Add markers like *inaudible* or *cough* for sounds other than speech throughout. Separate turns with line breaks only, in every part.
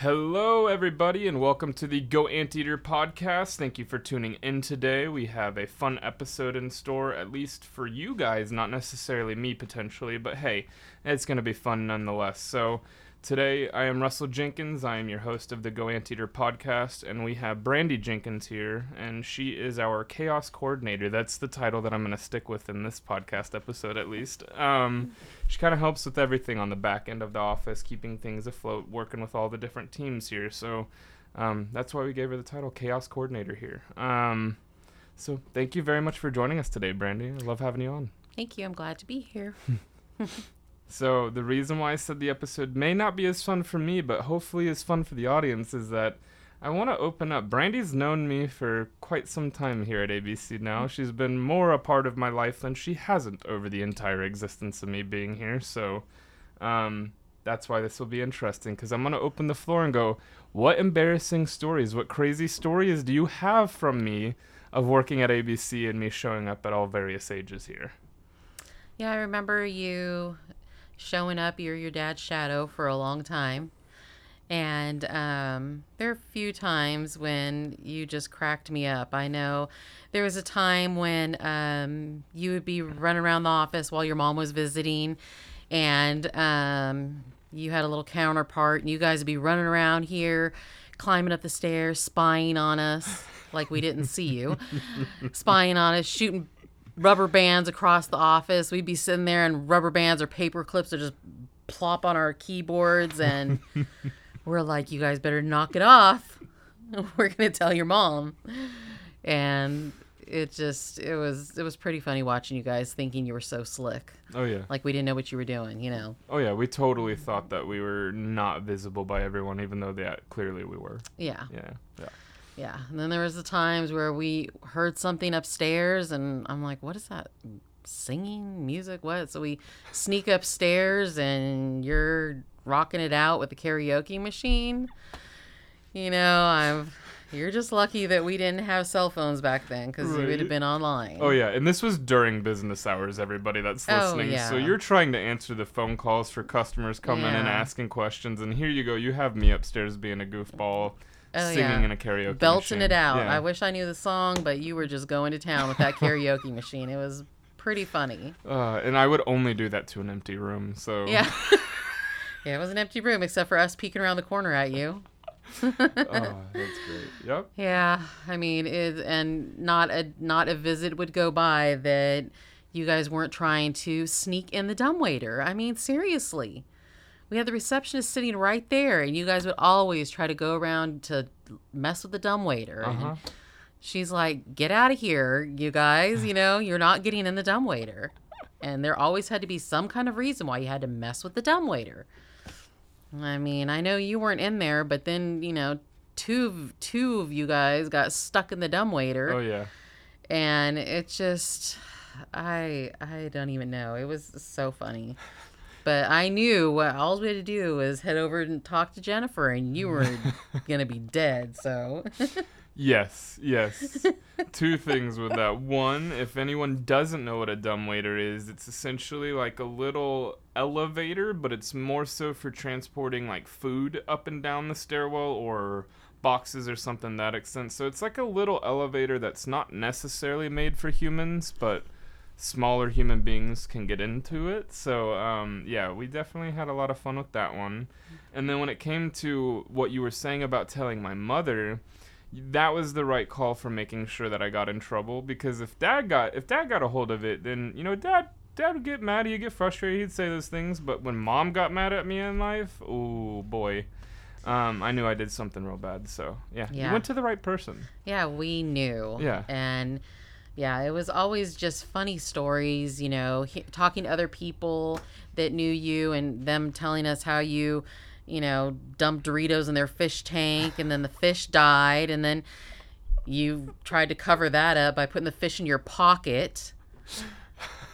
Hello, everybody, and welcome to the Go Anteater podcast. Thank you for tuning in today. We have a fun episode in store, at least for you guys, not necessarily me potentially, but hey, it's going to be fun nonetheless. So, Today, I am Russell Jenkins. I am your host of the Go Anteater podcast, and we have Brandi Jenkins here, and she is our chaos coordinator. That's the title that I'm going to stick with in this podcast episode, at least. Um, she kind of helps with everything on the back end of the office, keeping things afloat, working with all the different teams here. So um, that's why we gave her the title chaos coordinator here. Um, so thank you very much for joining us today, Brandi. I love having you on.
Thank you. I'm glad to be here. *laughs*
So the reason why I said the episode may not be as fun for me, but hopefully as fun for the audience, is that I want to open up. Brandi's known me for quite some time here at ABC now. She's been more a part of my life than she hasn't over the entire existence of me being here. So um, that's why this will be interesting because I'm going to open the floor and go, what embarrassing stories, what crazy stories do you have from me of working at ABC and me showing up at all various ages here?
Yeah, I remember you showing up. You're your dad's shadow for a long time. And um, there are a few times when you just cracked me up. I know there was a time when um, you would be running around the office while your mom was visiting, and um, you had a little counterpart, and you guys would be running around here, climbing up the stairs, spying on us like we didn't see you, *laughs* spying on us, shooting rubber bands across the office. We'd be sitting there and rubber bands or paper clips would just plop on our keyboards and *laughs* we're like, you guys better knock it off. *laughs* We're gonna tell your mom. And it just it was it was pretty funny watching you guys thinking you were so slick.
Oh yeah.
Like we didn't know what you were doing, you know.
Oh yeah, we totally thought that we were not visible by everyone, even though that clearly we were.
Yeah.
Yeah. Yeah.
Yeah. And then there was the times where we heard something upstairs and I'm like, what is that? Singing music? What? So we sneak upstairs and you're rocking it out with the karaoke machine. You know, I'm you're just lucky that we didn't have cell phones back then because you would have been online.
Oh yeah, and this was during business hours, everybody that's
Oh,
listening. So you're trying to answer the phone calls for customers coming in and asking questions, and here you go, you have me upstairs being a goofball,
Oh,
singing
yeah.
in a karaoke machine.
belting
machine.
it out.
Yeah.
I wish I knew the song, but you were just going to town with that karaoke *laughs* machine. It was pretty funny.
Uh, and I would only do that to an empty room. So
Yeah. *laughs* yeah, it was an empty room except for us peeking around the corner at you. *laughs*
oh, that's great. Yep.
Yeah, I mean, it, and not a not a visit would go by that you guys weren't trying to sneak in the dumbwaiter. I mean, seriously. We had the receptionist sitting right there, and you guys would always try to go around to mess with the dumbwaiter.
Uh huh.
And she's like, "Get out of here, you guys! You know, you're not getting in the dumbwaiter." And there always had to be some kind of reason why you had to mess with the dumbwaiter. I mean, I know you weren't in there, but then you know, two of, two of you guys got stuck in the dumbwaiter,
Oh yeah.
and it just, I I don't even know. It was so funny. But I knew what all we had to do was head over and talk to Jennifer, and you were *laughs* gonna be dead. So
Yes, yes. *laughs* Two things with that. One, if anyone doesn't know what a dumb waiter is, it's essentially like a little elevator, but it's more so for transporting like food up and down the stairwell or boxes or something that extent. So it's like a little elevator that's not necessarily made for humans, but smaller human beings can get into it. So um, yeah, we definitely had a lot of fun with that one. And then when it came to what you were saying about telling my mother, that was the right call for making sure that I got in trouble because if dad got if dad got a hold of it, then you know dad dad would get mad, he'd get frustrated, he'd say those things. But when mom got mad at me in life, oh boy, um, I knew I did something real bad. So yeah, you went to the right person.
yeah, we knew.
Yeah.
and yeah, it was always just funny stories. You know, he, talking to other people that knew you and them telling us how you, you know, dumped Doritos in their fish tank and then the fish died and then you tried to cover that up by putting the fish in your pocket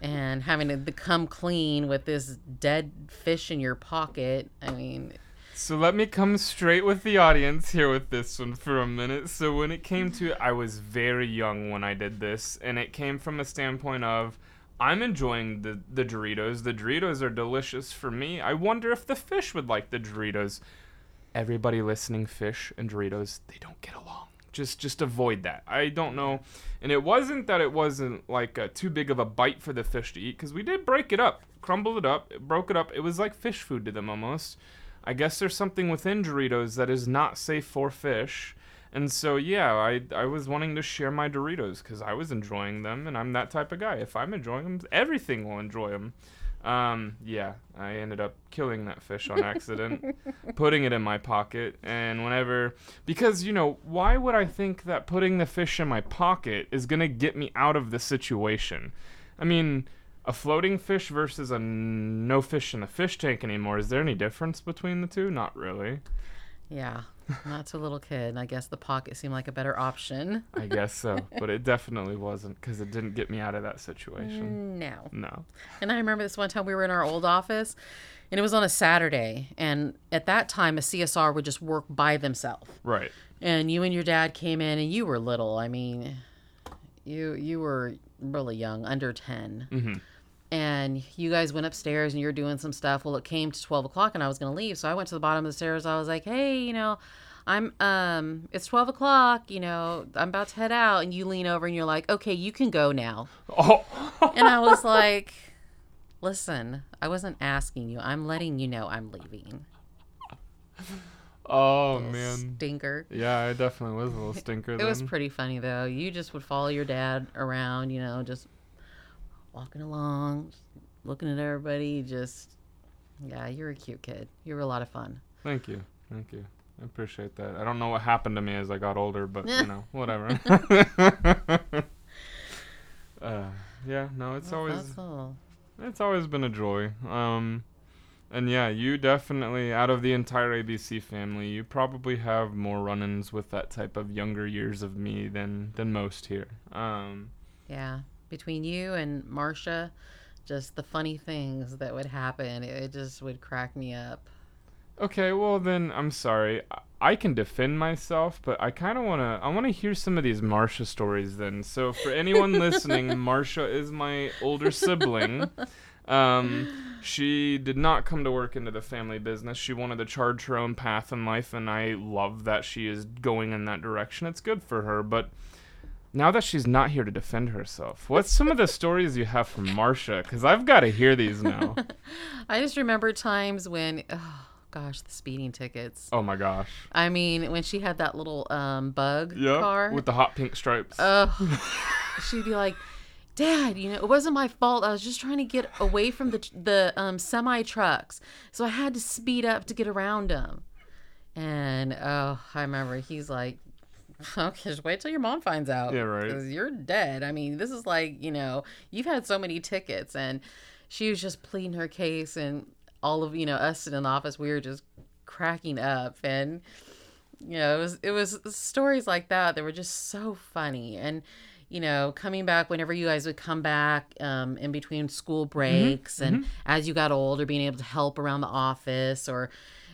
and having to come clean with this dead fish in your pocket. I mean,
So let me come straight with the audience here with this one for a minute. So when it came to I was very young when I did this and it came from a standpoint of I'm enjoying the the Doritos. The Doritos are delicious for me. I wonder if the fish would like the Doritos. everybody listening, fish and Doritos, they don't get along. Just just avoid that. I don't know. And it wasn't that it wasn't like a, too big of a bite for the fish to eat because we did break it up, crumbled it up, broke it up. It was like fish food to them almost. I guess there's something within Doritos that is not safe for fish. And so yeah, I I was wanting to share my Doritos because I was enjoying them, and I'm that type of guy. If I'm enjoying them, everything will enjoy them. Um, yeah, I ended up killing that fish on accident, *laughs* putting it in my pocket, and whenever because you know why would I think that putting the fish in my pocket is gonna get me out of the situation? I mean, a floating fish versus a n- no fish in the fish tank anymore. Is there any difference between the two? Not really.
Yeah. Not to a little kid. I guess the pocket seemed like a better option.
I guess so, *laughs* but it definitely wasn't because it didn't get me out of that situation.
No.
No.
And I remember this one time we were in our old office and it was on a Saturday. And at that time, a CSR would just work by themselves.
Right.
And you and your dad came in and you were little. I mean, you you were really young, under 10.
Mm-hmm.
And you guys went upstairs and you're doing some stuff. Well, it came to 12 o'clock and I was going to leave. So I went to the bottom of the stairs. I was like, hey, you know, I'm, um, it's 12 o'clock, you know, I'm about to head out. And you lean over and you're like, okay, you can go now.
Oh.
And I was *laughs* like, listen, I wasn't asking you. I'm letting you know I'm leaving.
oh man.
Stinker.
Yeah, I definitely was a little stinker.
It
then.
was pretty funny though. You just would follow your dad around, you know, just walking along, looking at everybody. Just, yeah, you're a cute kid. You were a lot of fun.
Thank you. Thank you. I appreciate that. I don't know what happened to me as I got older, but you know, *laughs* whatever. *laughs* uh, yeah, no, it's
Well,
always
all.
it's always been a joy. Um, and yeah, you definitely out of the entire ABC family, you probably have more run-ins with that type of younger years of me than than most here. Um,
Yeah, between you and Marcia, just the funny things that would happen, it, just would crack me up.
Okay, well then I'm sorry. I- can defend myself, but I kind of want to I want to hear some of these Marsha stories then. So for anyone *laughs* listening, Marsha is my older sibling. Um, she did not come to work into the family business. She wanted to charge her own path in life, and I love that she is going in that direction. It's good for her, but now that she's not here to defend herself, what's some of the stories you have from Marcia? Because I've got to hear these now. *laughs*
I just remember times when, oh gosh, the speeding tickets.
Oh my gosh.
I mean, when she had that little um, bug car.
with the hot pink stripes.
Oh, *laughs* she'd be like, "Dad, you know, it wasn't my fault. I was just trying to get away from the the um, semi trucks, so I had to speed up to get around them." And oh, I remember he's like, *laughs* "Okay, just wait till your mom finds out.
Yeah, right.
'cause you're dead. I mean, this is like, you know, you've had so many tickets." And she was just pleading her case, and all of you know us in the office, we were just cracking up and you know, it was it was stories like that that were just so funny. And you know, coming back whenever you guys would come back um, in between school breaks, and as you got older, being able to help around the office, or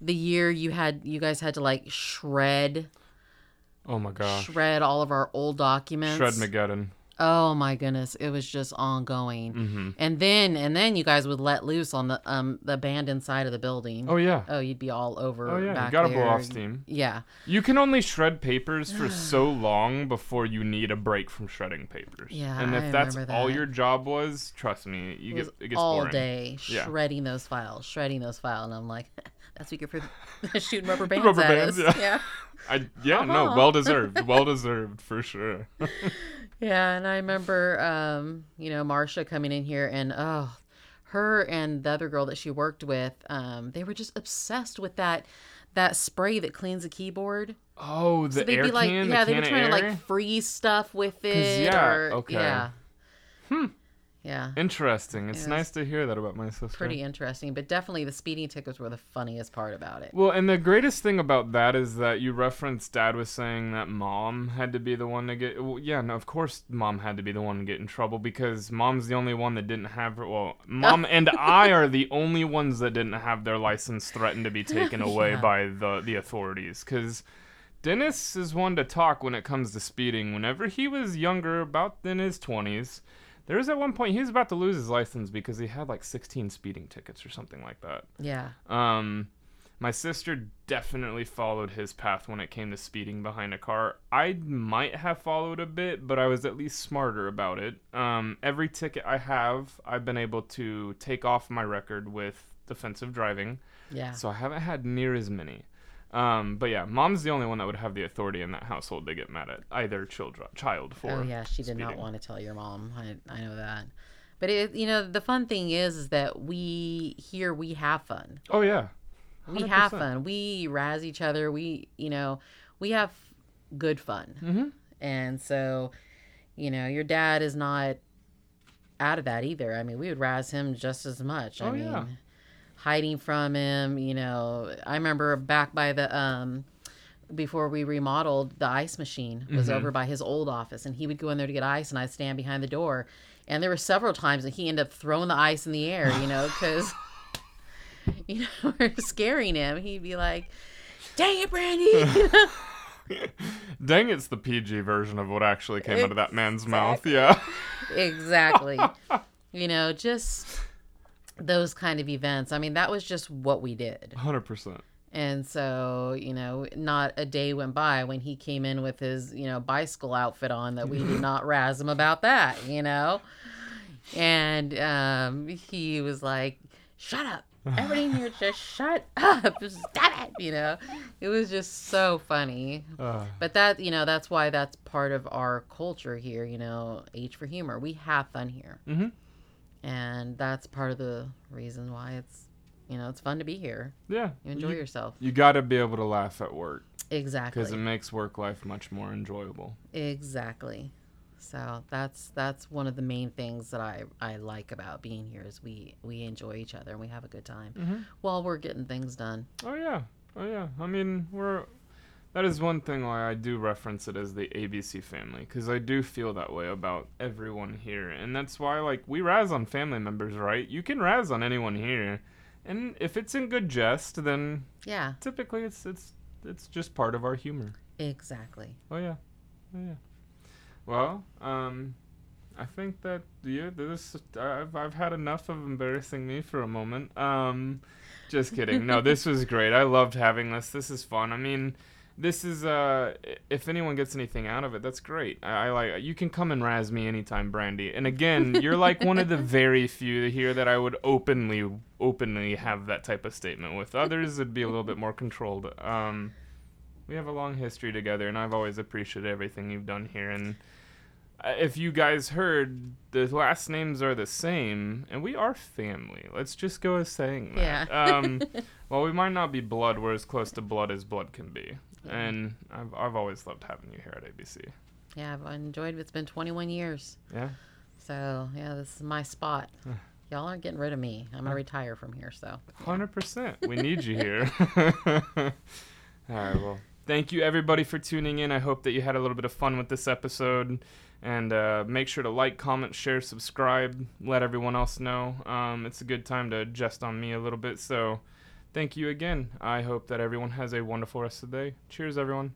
the year you had you guys had to like shred
oh my gosh.
shred all of our old documents.
Shred Mageddon.
Oh my goodness, it was just ongoing.
Mm-hmm.
And then and then you guys would let loose on the um the abandoned side of the building.
Oh yeah.
Oh, you'd be all over.
Oh yeah. You gotta blow
there.
off steam.
Yeah.
You can only shred papers for *sighs* so long before you need a break from shredding papers.
Yeah,
And if
I
that's
remember
all your job was, trust me, you
It
get it gets
all
boring.
day
Yeah.
shredding those files, shredding those files, and I'm like, *laughs* that's what you're for *laughs* shooting rubber bands
Rubber bands, yeah.
yeah, *laughs*
I yeah, no,
Uh-huh.
well deserved. *laughs* well deserved for sure.
yeah. And I remember, um, you know, Marcia coming in here, and oh, her and the other girl that she worked with, um, they were just obsessed with that that spray that cleans the keyboard.
Oh, the
so they'd
air
be like,
can,
yeah,
the
they were trying to like freeze stuff with it.
yeah,
or,
okay.
Yeah. Hmm. Yeah.
Interesting. It's
Yes.
nice to hear that about my sister.
Pretty interesting, but definitely the speeding tickets were the funniest part about it.
Well, and the greatest thing about that is that you referenced dad was saying that mom had to be the one to get. Well, yeah, no, of course mom had to be the one to get in trouble because mom's the only one that didn't have her. Well, mom *laughs* and I are the only ones that didn't have their license threatened to be *laughs* taken away
Yeah.
by the the authorities because. Dennis is one to talk when it comes to speeding. Whenever he was younger, about in his 20s, there was at one point he was about to lose his license because he had like 16 speeding tickets or something like that.
Yeah.
Um, My sister definitely followed his path when it came to speeding behind a car. I might have followed a bit, but I was at least smarter about it. Um, every ticket I have, I've been able to take off my record with defensive driving.
Yeah.
So I haven't had near as many. Um, but yeah, mom's the only one that would have the authority in that household to get mad at either children, child for.
Oh yeah, she did not want to tell your mom. I I know that. But it, you know, the fun thing is, is that we here we have fun.
Oh yeah.
We have fun. We razz each other. We, you know, we have good fun.
Mhm.
And so, you know, your dad is not out of that either. I mean, we would razz him just as much. I
Oh,
mean,
yeah.
Hiding from him, you know, I remember back by the um before we remodeled, the ice machine was
Mhm.
over by his old office and he would go in there to get ice and I'd stand behind the door. And there were several times that he ended up throwing the ice in the air, you know, cuz *laughs* you know, we're *laughs* scaring him. He'd be like, "Dang it, Brandi!" *laughs*
Dang, it's the PG version of what actually came out of that man's mouth. Yeah.
exactly. you know, just those kind of events. I mean, that was just what we did.
100%.
And so, you know, not a day went by when he came in with his, you know, bicycle outfit on that we did not razz him about that, you know? And um, he was like, shut up. Everybody in here just shut up. *laughs* Stop it. You know, it was just so funny.
Uh,
But that, you know, that's why that's part of our culture here, you know, H for humor. We have fun here.
Mhm.
And that's part of the reason why it's, you know, it's fun to be here.
yeah.
You enjoy
you,
yourself.
You got to be able to laugh at work
Exactly.
because it makes work life much more enjoyable.
Exactly. So that's that's one of the main things that I, I like about being here is we we enjoy each other and we have a good time
Mhm.
while we're getting things done.
Oh yeah, oh yeah. I mean, we're that is one thing why I do reference it as the ABC family because I do feel that way about everyone here, and that's why like we razz on family members, right? You can razz on anyone here, and if it's in good jest, then
Yeah,
typically it's it's it's just part of our humor.
exactly.
Oh yeah, oh yeah. Well, um, I think that yeah, this I've I've had enough of embarrassing me for a moment. Um, just kidding. No, *laughs* this was great. I loved having this. This is fun. I mean, this is uh, if anyone gets anything out of it, that's great. I, I like. You can come and razz me anytime, Brandi. And again, you're like one of the *laughs* very few here that I would openly openly have that type of statement with. Others, it'd be a little bit more controlled. Um, we have a long history together, and I've always appreciated everything you've done here. And uh, if you guys heard, the last names are the same, and we are family. Let's just go as saying that.
Yeah.
um, *laughs* well, we might not be blood, we're as close to blood as blood can be. And I've, I've always loved having you here at ABC.
Yeah, I've enjoyed it. It's been 21 years.
Yeah?
So, yeah, this is my spot. Y'all aren't getting rid of me. I'm to retire from here, so.
100%. We need you here. *laughs* *laughs* All right, well, thank you everybody for tuning in. I hope that you had a little bit of fun with this episode. And uh, make sure to like, comment, share, subscribe, let everyone else know. Um, it's a good time to jest on me a little bit. So thank you again. I hope that everyone has a wonderful rest of the day. Cheers, everyone.